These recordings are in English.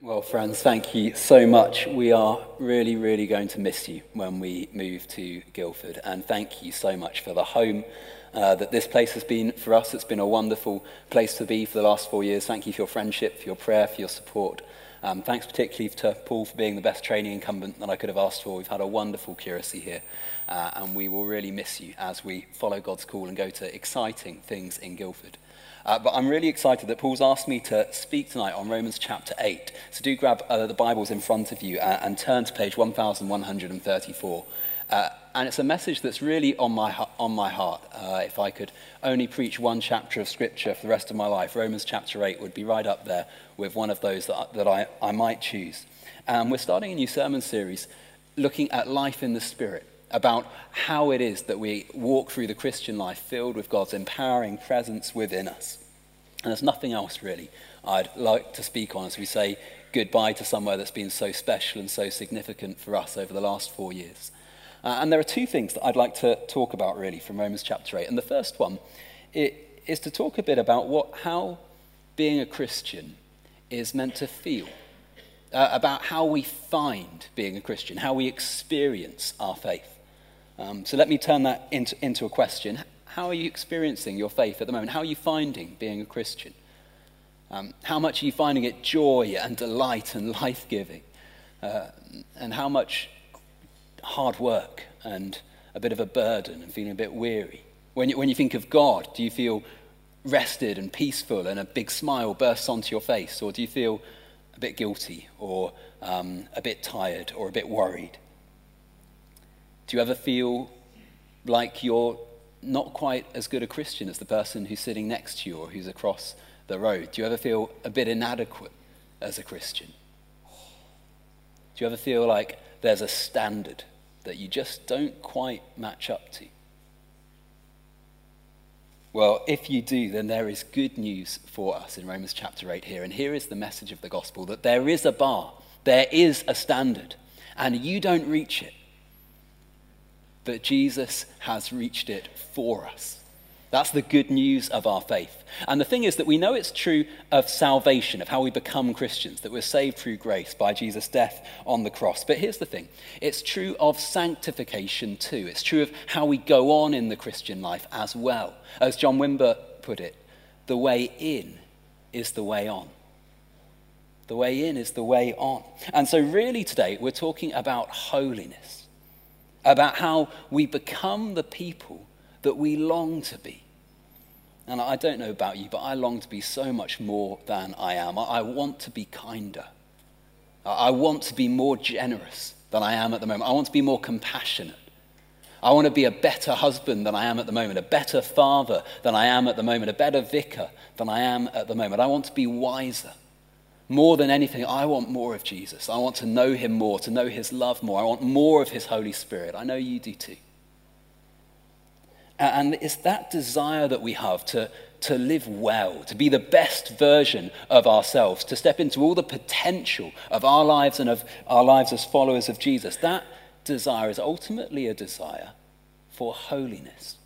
Well, friends, thank you so much. We are really, really going to miss you when we move to Guildford. And thank you so much for the home uh, that this place has been for us. It's been a wonderful place to be for the last four years. Thank you for your friendship, for your prayer, for your support. Um, thanks particularly to Paul for being the best training incumbent that I could have asked for. We've had a wonderful curacy here, uh, and we will really miss you as we follow God's call and go to exciting things in Guildford. Uh, but I'm really excited that Paul's asked me to speak tonight on Romans chapter 8. So do grab uh, the Bibles in front of you uh, and turn to page 1134. Uh, and it's a message that's really on my, on my heart. Uh, if I could only preach one chapter of Scripture for the rest of my life, Romans chapter 8 would be right up there with one of those that, that I, I might choose. And we're starting a new sermon series looking at life in the Spirit about how it is that we walk through the Christian life filled with God's empowering presence within us. And there's nothing else really I'd like to speak on as we say goodbye to somewhere that's been so special and so significant for us over the last four years. Uh, and there are two things that I'd like to talk about really from Romans chapter 8. And the first one is to talk a bit about what, how being a Christian is meant to feel. Uh, about how we find being a Christian, how we experience our faith. Um, so let me turn that into, into a question. How are you experiencing your faith at the moment? How are you finding being a Christian? Um, how much are you finding it joy and delight and life giving? Uh, and how much hard work and a bit of a burden and feeling a bit weary? When you, when you think of God, do you feel rested and peaceful and a big smile bursts onto your face? Or do you feel a bit guilty or um, a bit tired or a bit worried? Do you ever feel like you're not quite as good a Christian as the person who's sitting next to you or who's across the road? Do you ever feel a bit inadequate as a Christian? Do you ever feel like there's a standard that you just don't quite match up to? Well, if you do, then there is good news for us in Romans chapter 8 here. And here is the message of the gospel that there is a bar, there is a standard, and you don't reach it but Jesus has reached it for us. That's the good news of our faith. And the thing is that we know it's true of salvation, of how we become Christians, that we're saved through grace by Jesus' death on the cross. But here's the thing it's true of sanctification too. It's true of how we go on in the Christian life as well. As John Wimber put it, the way in is the way on. The way in is the way on. And so, really, today, we're talking about holiness about how we become the people that we long to be. And I don't know about you, but I long to be so much more than I am. I want to be kinder. I want to be more generous than I am at the moment. I want to be more compassionate. I want to be a better husband than I am at the moment, a better father than I am at the moment, a better vicar than I am at the moment. I want to be wiser. More than anything, I want more of Jesus. I want to know him more, to know his love more. I want more of his Holy Spirit. I know you do too. And it's that desire that we have to, to live well, to be the best version of ourselves, to step into all the potential of our lives and of our lives as followers of Jesus. That desire is ultimately a desire for holiness.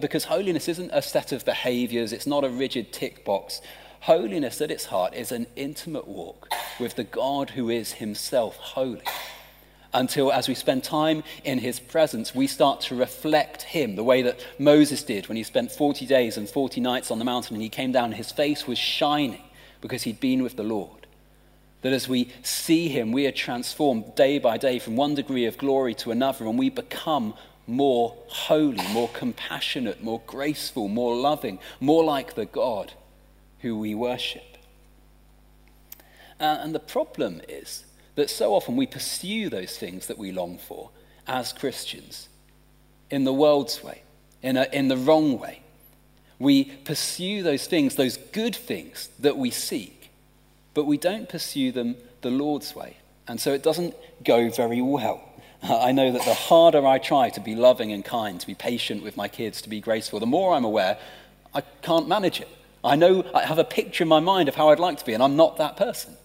Because holiness isn't a set of behaviors, it's not a rigid tick box Holiness at its heart is an intimate walk with the God who is himself holy. Until, as we spend time in his presence, we start to reflect him the way that Moses did when he spent 40 days and 40 nights on the mountain and he came down and his face was shining because he'd been with the Lord. That as we see him, we are transformed day by day from one degree of glory to another, and we become more holy, more compassionate, more graceful, more loving, more like the God who we worship. Uh, and the problem is that so often we pursue those things that we long for as Christians in the world's way, in, a, in the wrong way. We pursue those things, those good things that we seek, but we don't pursue them the Lord's way. And so it doesn't go very well. I know that the harder I try to be loving and kind, to be patient with my kids, to be graceful, the more I'm aware I can't manage it. I know I have a picture in my mind of how I'd like to be, and I'm not that person.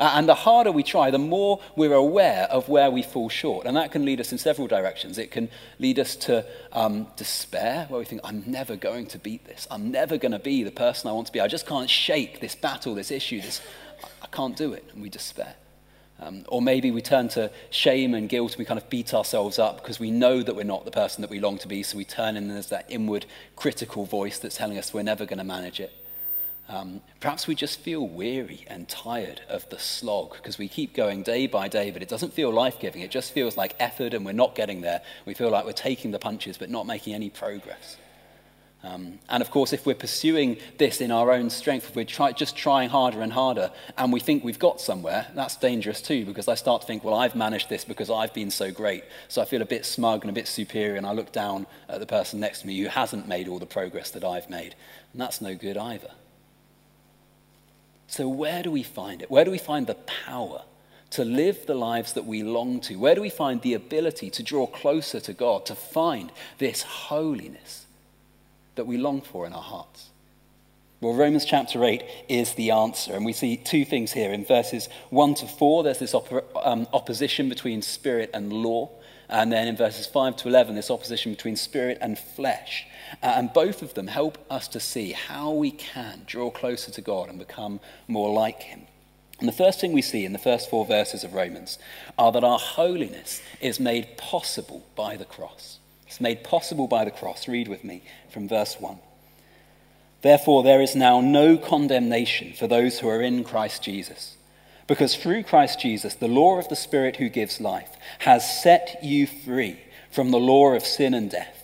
And the harder we try, the more we're aware of where we fall short. And that can lead us in several directions. It can lead us to um, despair, where we think, I'm never going to beat this. I'm never going to be the person I want to be. I just can't shake this battle, this issue. This, I can't do it, and we despair. Um, or maybe we turn to shame and guilt and we kind of beat ourselves up because we know that we're not the person that we long to be. So we turn in and there's that inward critical voice that's telling us we're never going to manage it. Um, perhaps we just feel weary and tired of the slog because we keep going day by day, but it doesn't feel life giving. It just feels like effort and we're not getting there. We feel like we're taking the punches but not making any progress. Um, and of course, if we're pursuing this in our own strength, if we're try, just trying harder and harder, and we think we've got somewhere, that's dangerous too, because I start to think, well, I've managed this because I've been so great. So I feel a bit smug and a bit superior, and I look down at the person next to me who hasn't made all the progress that I've made. And that's no good either. So, where do we find it? Where do we find the power to live the lives that we long to? Where do we find the ability to draw closer to God, to find this holiness? that we long for in our hearts? Well, Romans chapter 8 is the answer. And we see two things here. In verses 1 to 4, there's this op- um, opposition between spirit and law. And then in verses 5 to 11, this opposition between spirit and flesh. Uh, and both of them help us to see how we can draw closer to God and become more like Him. And the first thing we see in the first four verses of Romans are that our holiness is made possible by the cross. It's made possible by the cross. Read with me from verse 1. Therefore, there is now no condemnation for those who are in Christ Jesus. Because through Christ Jesus, the law of the Spirit who gives life has set you free from the law of sin and death.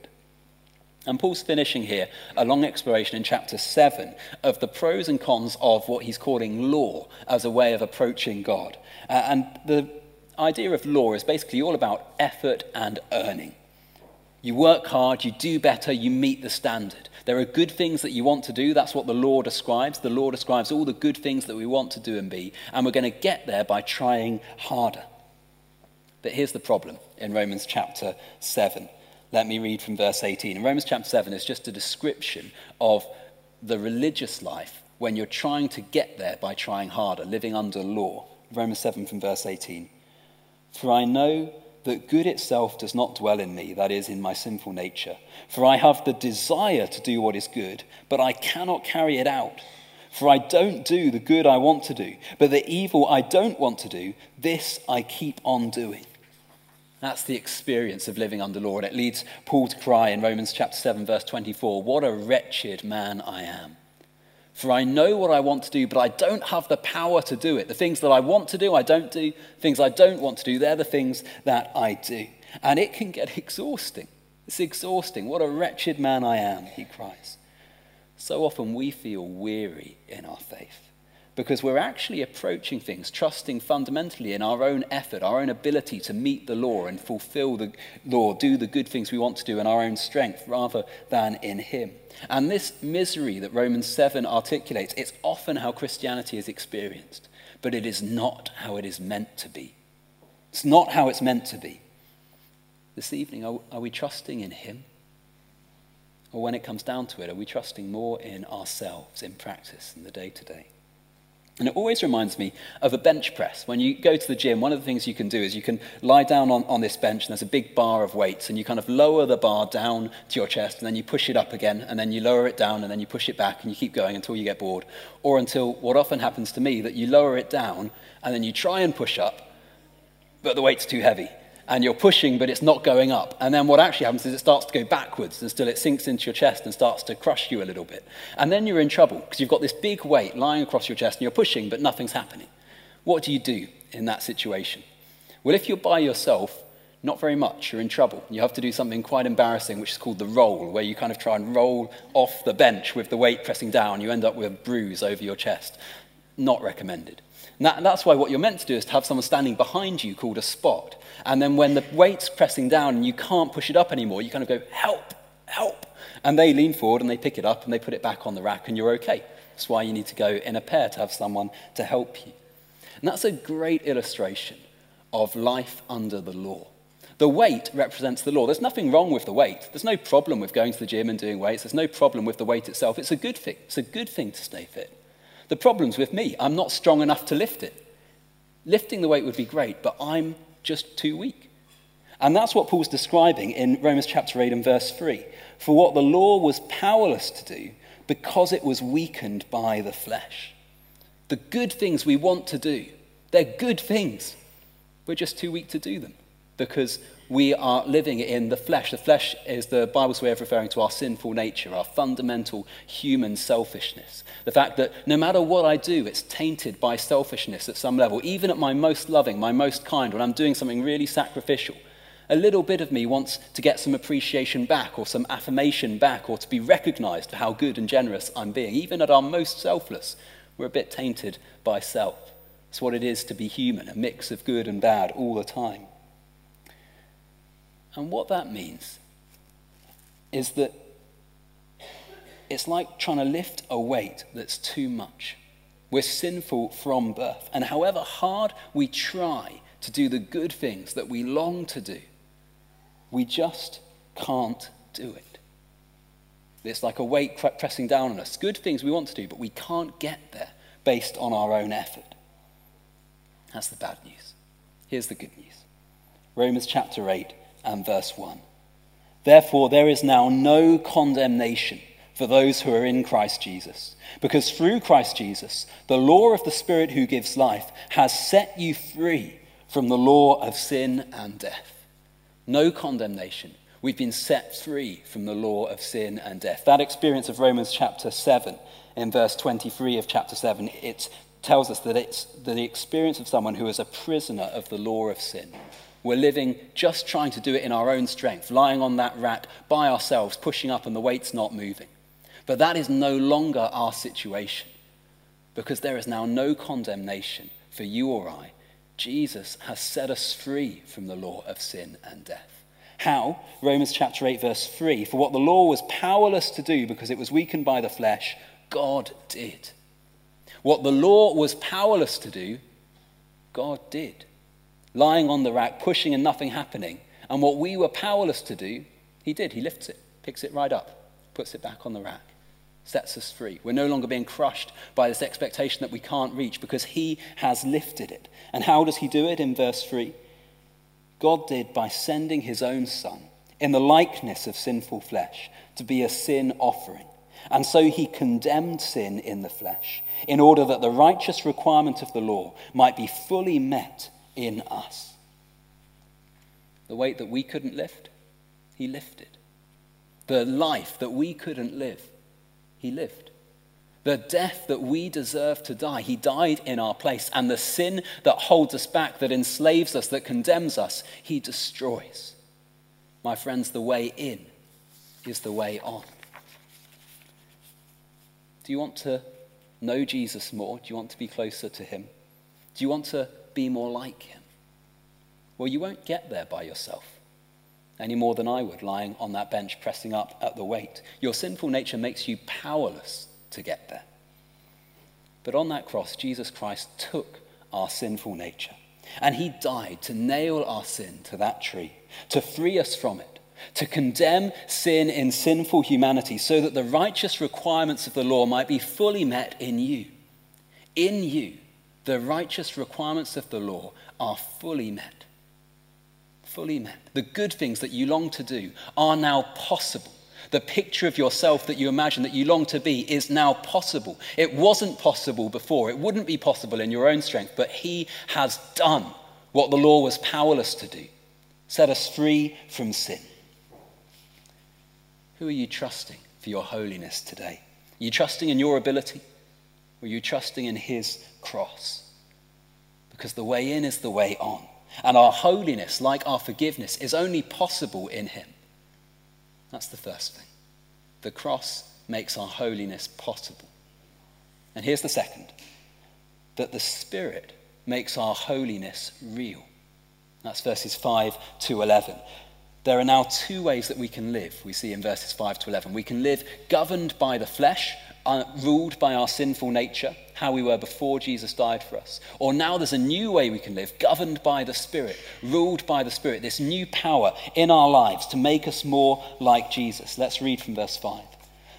And Paul's finishing here a long exploration in chapter 7 of the pros and cons of what he's calling law as a way of approaching God. Uh, and the idea of law is basically all about effort and earning. You work hard, you do better, you meet the standard. There are good things that you want to do. That's what the law describes. The law describes all the good things that we want to do and be. And we're going to get there by trying harder. But here's the problem in Romans chapter 7. Let me read from verse 18. In Romans chapter 7 is just a description of the religious life when you're trying to get there by trying harder, living under law. Romans 7 from verse 18. For I know that good itself does not dwell in me, that is, in my sinful nature. For I have the desire to do what is good, but I cannot carry it out. For I don't do the good I want to do, but the evil I don't want to do, this I keep on doing. That's the experience of living under law. And it leads Paul to cry in Romans chapter 7, verse 24 What a wretched man I am. For I know what I want to do, but I don't have the power to do it. The things that I want to do, I don't do. Things I don't want to do, they're the things that I do. And it can get exhausting. It's exhausting. What a wretched man I am, he cries. So often we feel weary in our faith because we're actually approaching things, trusting fundamentally in our own effort, our own ability to meet the law and fulfill the law, do the good things we want to do in our own strength rather than in Him. And this misery that Romans 7 articulates, it's often how Christianity is experienced, but it is not how it is meant to be. It's not how it's meant to be. This evening, are, are we trusting in Him? Or when it comes down to it, are we trusting more in ourselves in practice in the day to day? And it always reminds me of a bench press. When you go to the gym, one of the things you can do is you can lie down on, on this bench and there's a big bar of weights and you kind of lower the bar down to your chest and then you push it up again and then you lower it down and then you push it back and you keep going until you get bored. Or until what often happens to me that you lower it down and then you try and push up, but the weight's too heavy and you're pushing, but it's not going up. And then what actually happens is it starts to go backwards, and still it sinks into your chest and starts to crush you a little bit. And then you're in trouble because you've got this big weight lying across your chest, and you're pushing, but nothing's happening. What do you do in that situation? Well, if you're by yourself, not very much, you're in trouble. You have to do something quite embarrassing, which is called the roll, where you kind of try and roll off the bench with the weight pressing down. You end up with a bruise over your chest. Not recommended. That's why what you're meant to do is to have someone standing behind you called a spot. And then when the weight's pressing down and you can't push it up anymore, you kind of go, help, help. And they lean forward and they pick it up and they put it back on the rack and you're okay. That's why you need to go in a pair to have someone to help you. And that's a great illustration of life under the law. The weight represents the law. There's nothing wrong with the weight. There's no problem with going to the gym and doing weights. There's no problem with the weight itself. It's a good thing. It's a good thing to stay fit. The problem's with me. I'm not strong enough to lift it. Lifting the weight would be great, but I'm just too weak. And that's what Paul's describing in Romans chapter 8 and verse 3. For what the law was powerless to do because it was weakened by the flesh. The good things we want to do, they're good things. We're just too weak to do them because we are living in the flesh. The flesh is the Bible's way of referring to our sinful nature, our fundamental human selfishness. The fact that no matter what I do, it's tainted by selfishness at some level. Even at my most loving, my most kind, when I'm doing something really sacrificial, a little bit of me wants to get some appreciation back or some affirmation back or to be recognized for how good and generous I'm being. Even at our most selfless, we're a bit tainted by self. It's what it is to be human, a mix of good and bad all the time. And what that means is that it's like trying to lift a weight that's too much. We're sinful from birth. And however hard we try to do the good things that we long to do, we just can't do it. It's like a weight pressing down on us. Good things we want to do, but we can't get there based on our own effort. That's the bad news. Here's the good news Romans chapter 8, and verse 1. Therefore, there is now no condemnation for those who are in Christ Jesus, because through Christ Jesus, the law of the Spirit who gives life has set you free from the law of sin and death. No condemnation. We've been set free from the law of sin and death. That experience of Romans chapter 7, in verse 23 of chapter 7, it tells us that it's the experience of someone who is a prisoner of the law of sin. We're living just trying to do it in our own strength, lying on that rack by ourselves, pushing up, and the weight's not moving. But that is no longer our situation because there is now no condemnation for you or I. Jesus has set us free from the law of sin and death. How? Romans chapter 8, verse 3 For what the law was powerless to do because it was weakened by the flesh, God did. What the law was powerless to do, God did lying on the rack, pushing and nothing happening. And what we were powerless to do, he did. He lifts it, picks it right up, puts it back on the rack, sets us free. We're no longer being crushed by this expectation that we can't reach because he has lifted it. And how does he do it in verse 3? God did by sending his own son in the likeness of sinful flesh to be a sin offering. And so he condemned sin in the flesh, in order that the righteous requirement of the law might be fully met in us. The weight that we couldn't lift, he lifted. The life that we couldn't live, he lived. The death that we deserve to die, he died in our place. And the sin that holds us back, that enslaves us, that condemns us, he destroys. My friends, the way in is the way on. Do you want to know Jesus more? Do you want to be closer to him? Do you want to be more like him? Well, you won't get there by yourself any more than I would lying on that bench pressing up at the weight. Your sinful nature makes you powerless to get there. But on that cross, Jesus Christ took our sinful nature and he died to nail our sin to that tree, to free us from it, to condemn sin in sinful humanity so that the righteous requirements of the law might be fully met in you. In you, the righteous requirements of the law are fully met. Fully met. The good things that you long to do are now possible. The picture of yourself that you imagine that you long to be is now possible. It wasn't possible before. It wouldn't be possible in your own strength, but He has done what the law was powerless to do set us free from sin. Who are you trusting for your holiness today? Are you trusting in your ability? Are you trusting in His cross? Because the way in is the way on. And our holiness, like our forgiveness, is only possible in Him. That's the first thing. The cross makes our holiness possible. And here's the second that the Spirit makes our holiness real. That's verses 5 to 11. There are now two ways that we can live, we see in verses 5 to 11. We can live governed by the flesh uh, ruled by our sinful nature, how we were before Jesus died for us. Or now there's a new way we can live, governed by the Spirit, ruled by the Spirit, this new power in our lives to make us more like Jesus. Let's read from verse 5.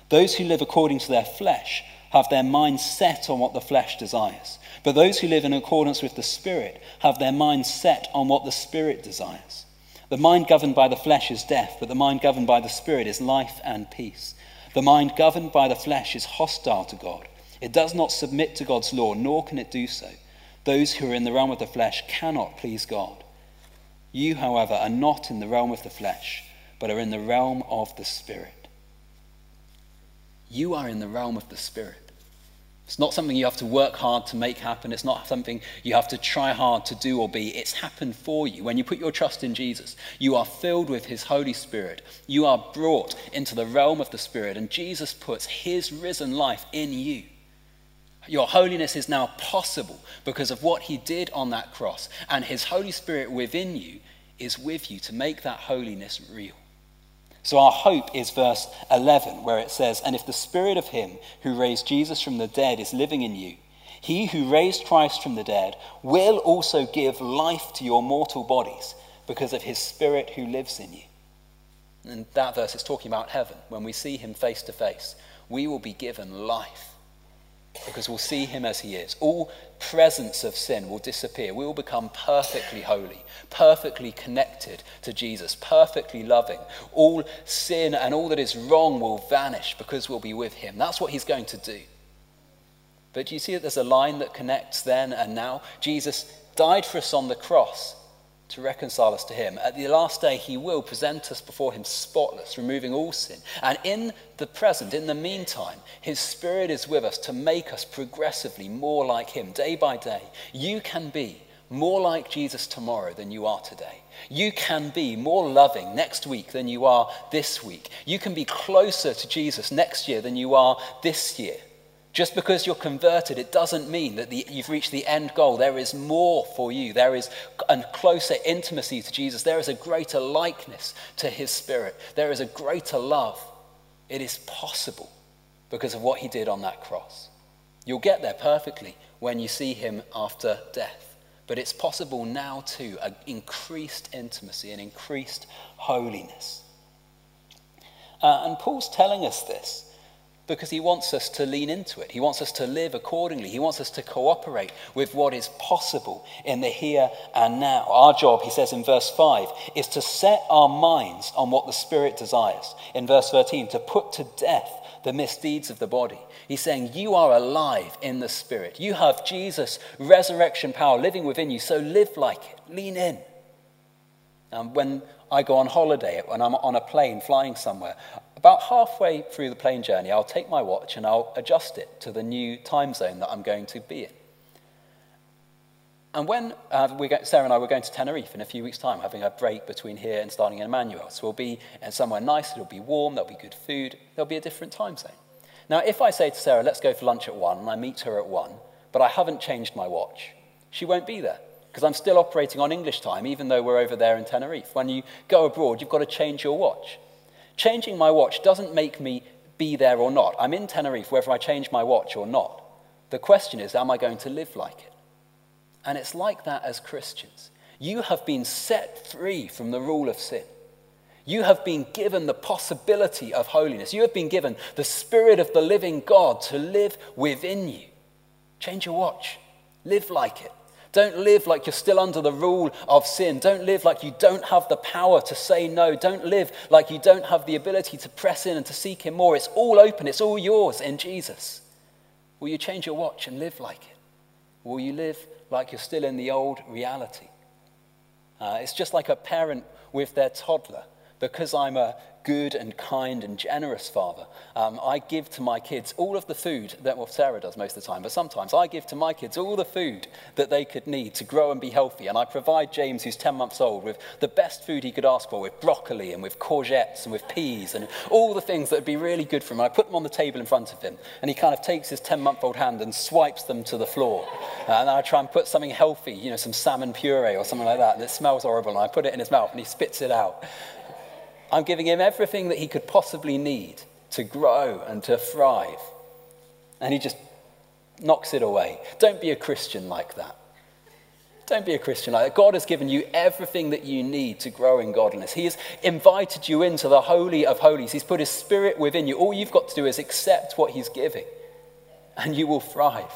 Those who live according to their flesh have their minds set on what the flesh desires. But those who live in accordance with the Spirit have their minds set on what the Spirit desires. The mind governed by the flesh is death, but the mind governed by the Spirit is life and peace. The mind governed by the flesh is hostile to God. It does not submit to God's law, nor can it do so. Those who are in the realm of the flesh cannot please God. You, however, are not in the realm of the flesh, but are in the realm of the Spirit. You are in the realm of the Spirit. It's not something you have to work hard to make happen. It's not something you have to try hard to do or be. It's happened for you. When you put your trust in Jesus, you are filled with His Holy Spirit. You are brought into the realm of the Spirit, and Jesus puts His risen life in you. Your holiness is now possible because of what He did on that cross, and His Holy Spirit within you is with you to make that holiness real. So our hope is verse 11, where it says, And if the spirit of him who raised Jesus from the dead is living in you, he who raised Christ from the dead will also give life to your mortal bodies because of his spirit who lives in you. And that verse is talking about heaven. When we see him face to face, we will be given life because we'll see him as he is. All presence of sin will disappear. We will become perfectly holy, perfectly connected to Jesus, perfectly loving. All sin and all that is wrong will vanish because we'll be with him. That's what he's going to do. But do you see that there's a line that connects then and now? Jesus died for us on the cross to reconcile us to him. At the last day, he will present us before him spotless, removing all sin. And in the present, in the meantime, his spirit is with us to make us progressively more like him, day by day. You can be more like Jesus tomorrow than you are today. You can be more loving next week than you are this week. You can be closer to Jesus next year than you are this year. Just because you're converted, it doesn't mean that the, you've reached the end goal. There is more for you. There is a closer intimacy to Jesus. There is a greater likeness to his spirit. There is a greater love. It is possible because of what he did on that cross. You'll get there perfectly when you see him after death. But it's possible now too, an increased intimacy, an increased holiness. Uh, and Paul's telling us this because he wants us to lean into it. He wants us to live accordingly. He wants us to cooperate with what is possible in the here and now. Our job, he says in verse 5, is to set our minds on what the Spirit desires. In verse 13, to put to death the misdeeds of the body. He's saying, You are alive in the Spirit. You have Jesus' resurrection power living within you, so live like it. Lean in. Um, when I go on holiday, when I'm on a plane flying somewhere, about halfway through the plane journey, I'll take my watch and I'll adjust it to the new time zone that I'm going to be in. And when uh, Sarah and I were going to Tenerife in a few weeks' time, having a break between here and starting in Emmanuel. So we'll be somewhere nice, it'll be warm, there'll be good food, there'll be a different time zone. Now, if I say to Sarah, let's go for lunch at one, and I meet her at one, but I haven't changed my watch, she won't be there because I'm still operating on English time, even though we're over there in Tenerife. When you go abroad, you've got to change your watch. Changing my watch doesn't make me be there or not. I'm in Tenerife whether I change my watch or not. The question is, am I going to live like it? And it's like that as Christians. You have been set free from the rule of sin. You have been given the possibility of holiness. You have been given the Spirit of the living God to live within you. Change your watch. Live like it. Don't live like you're still under the rule of sin. Don't live like you don't have the power to say no. Don't live like you don't have the ability to press in and to seek Him more. It's all open, it's all yours in Jesus. Will you change your watch and live like it? Will you live like you're still in the old reality? Uh, it's just like a parent with their toddler. Because I'm a good and kind and generous father. Um, I give to my kids all of the food that, well, Sarah does most of the time, but sometimes I give to my kids all the food that they could need to grow and be healthy. And I provide James, who's 10 months old, with the best food he could ask for, with broccoli and with courgettes and with peas and all the things that would be really good for him. And I put them on the table in front of him, and he kind of takes his 10 month old hand and swipes them to the floor. Uh, and I try and put something healthy, you know, some salmon puree or something like that, it smells horrible, and I put it in his mouth, and he spits it out. I'm giving him everything that he could possibly need to grow and to thrive. And he just knocks it away. Don't be a Christian like that. Don't be a Christian like that. God has given you everything that you need to grow in godliness. He has invited you into the Holy of Holies. He's put His Spirit within you. All you've got to do is accept what He's giving, and you will thrive.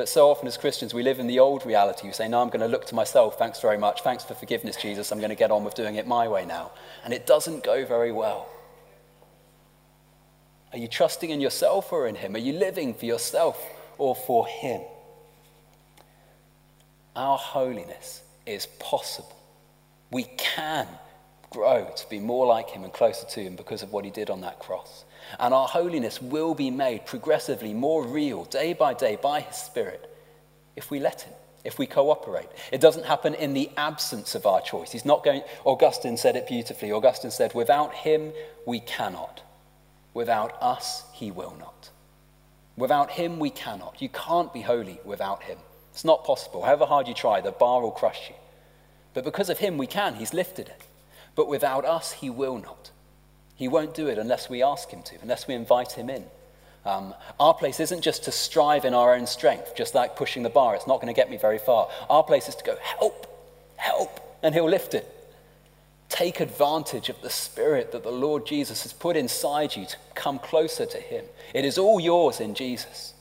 But so often as Christians, we live in the old reality. We say, No, I'm going to look to myself. Thanks very much. Thanks for forgiveness, Jesus. I'm going to get on with doing it my way now. And it doesn't go very well. Are you trusting in yourself or in Him? Are you living for yourself or for Him? Our holiness is possible. We can grow to be more like Him and closer to Him because of what He did on that cross. And our holiness will be made progressively more real day by day by His Spirit if we let Him, if we cooperate. It doesn't happen in the absence of our choice. He's not going, Augustine said it beautifully. Augustine said, without Him, we cannot. Without us, He will not. Without Him, we cannot. You can't be holy without Him. It's not possible. However hard you try, the bar will crush you. But because of Him, we can. He's lifted it. But without us, He will not. He won't do it unless we ask him to, unless we invite him in. Um, our place isn't just to strive in our own strength, just like pushing the bar. It's not going to get me very far. Our place is to go, help, help, and he'll lift it. Take advantage of the spirit that the Lord Jesus has put inside you to come closer to him. It is all yours in Jesus.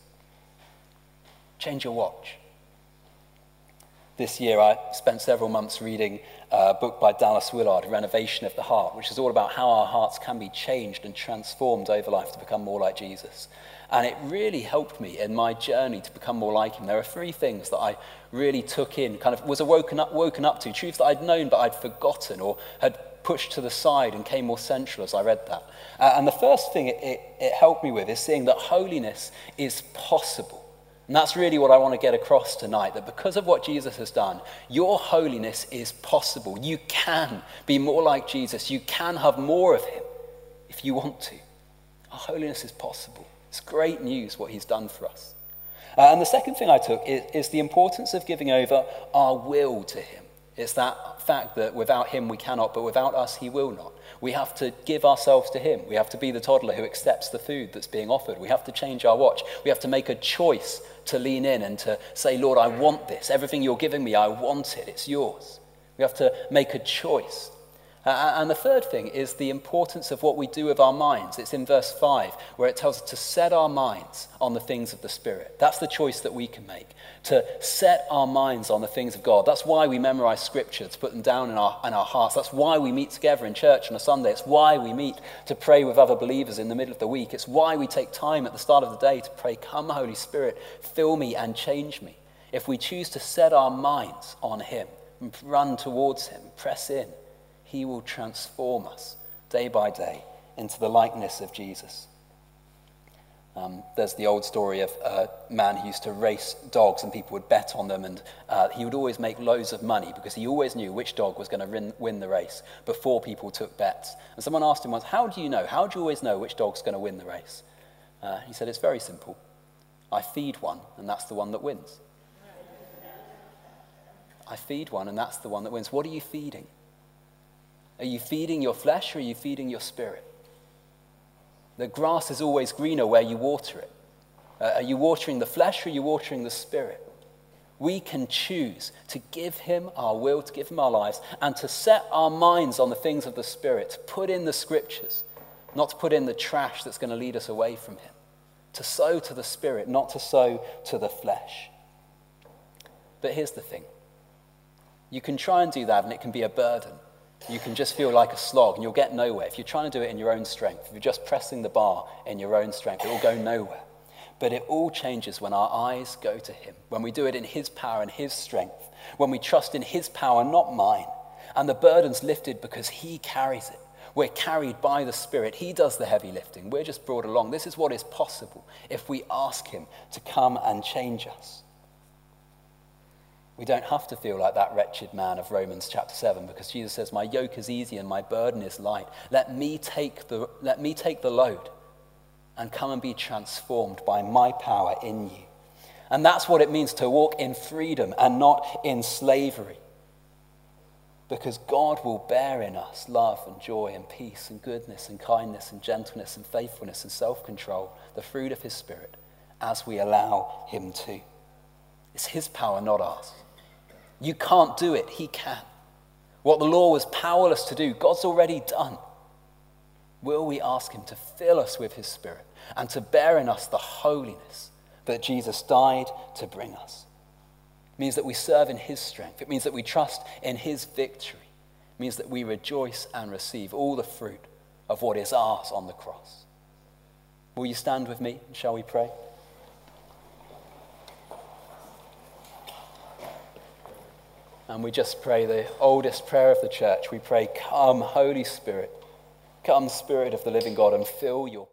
Change your watch. This year, I spent several months reading a book by Dallas Willard, Renovation of the Heart, which is all about how our hearts can be changed and transformed over life to become more like Jesus. And it really helped me in my journey to become more like him. There are three things that I really took in, kind of was woken up, woken up to, truths that I'd known but I'd forgotten or had pushed to the side and came more central as I read that. Uh, and the first thing it, it, it helped me with is seeing that holiness is possible. And that's really what I want to get across tonight that because of what Jesus has done, your holiness is possible. You can be more like Jesus. You can have more of him if you want to. Our holiness is possible. It's great news what he's done for us. Uh, and the second thing I took is, is the importance of giving over our will to him. It's that fact that without him we cannot, but without us he will not. We have to give ourselves to him. We have to be the toddler who accepts the food that's being offered. We have to change our watch. We have to make a choice to lean in and to say, Lord, I want this. Everything you're giving me, I want it. It's yours. We have to make a choice. Uh, and the third thing is the importance of what we do with our minds. It's in verse 5, where it tells us to set our minds on the things of the Spirit. That's the choice that we can make, to set our minds on the things of God. That's why we memorize Scripture, to put them down in our, in our hearts. That's why we meet together in church on a Sunday. It's why we meet to pray with other believers in the middle of the week. It's why we take time at the start of the day to pray, Come, Holy Spirit, fill me and change me. If we choose to set our minds on Him, run towards Him, press in, he will transform us day by day into the likeness of Jesus. Um, there's the old story of a man who used to race dogs and people would bet on them, and uh, he would always make loads of money because he always knew which dog was going to win the race before people took bets. And someone asked him once, How do you know? How do you always know which dog's going to win the race? Uh, he said, It's very simple. I feed one, and that's the one that wins. I feed one, and that's the one that wins. What are you feeding? Are you feeding your flesh or are you feeding your spirit? The grass is always greener where you water it. Uh, are you watering the flesh or are you watering the spirit? We can choose to give him our will, to give him our lives, and to set our minds on the things of the spirit, to put in the scriptures, not to put in the trash that's going to lead us away from him. To sow to the spirit, not to sow to the flesh. But here's the thing you can try and do that, and it can be a burden you can just feel like a slog and you'll get nowhere. If you're trying to do it in your own strength, if you're just pressing the bar in your own strength, it will go nowhere. But it all changes when our eyes go to Him, when we do it in His power and His strength, when we trust in His power, not mine. And the burden's lifted because He carries it. We're carried by the Spirit. He does the heavy lifting. We're just brought along. This is what is possible if we ask Him to come and change us. We don't have to feel like that wretched man of Romans chapter 7 because Jesus says, My yoke is easy and my burden is light. Let me take the, let me take the load and come and be transformed by my power in you. And that's what it means to walk in freedom and not in slavery. Because God will bear in us love and joy and peace and goodness and kindness and gentleness and faithfulness and self control, the fruit of His Spirit. as we allow Him to. It's His power, not ours. You can't do it, He can. What the law was powerless to do, God's already done. Will we ask Him to fill us with His Spirit and to bear in us the holiness that Jesus died to bring us? It means that we serve in His strength, it means that we trust in His victory, it means that we rejoice and receive all the fruit of what is ours on the cross. Will you stand with me? Shall we pray? And we just pray the oldest prayer of the church. We pray, Come, Holy Spirit. Come, Spirit of the living God, and fill your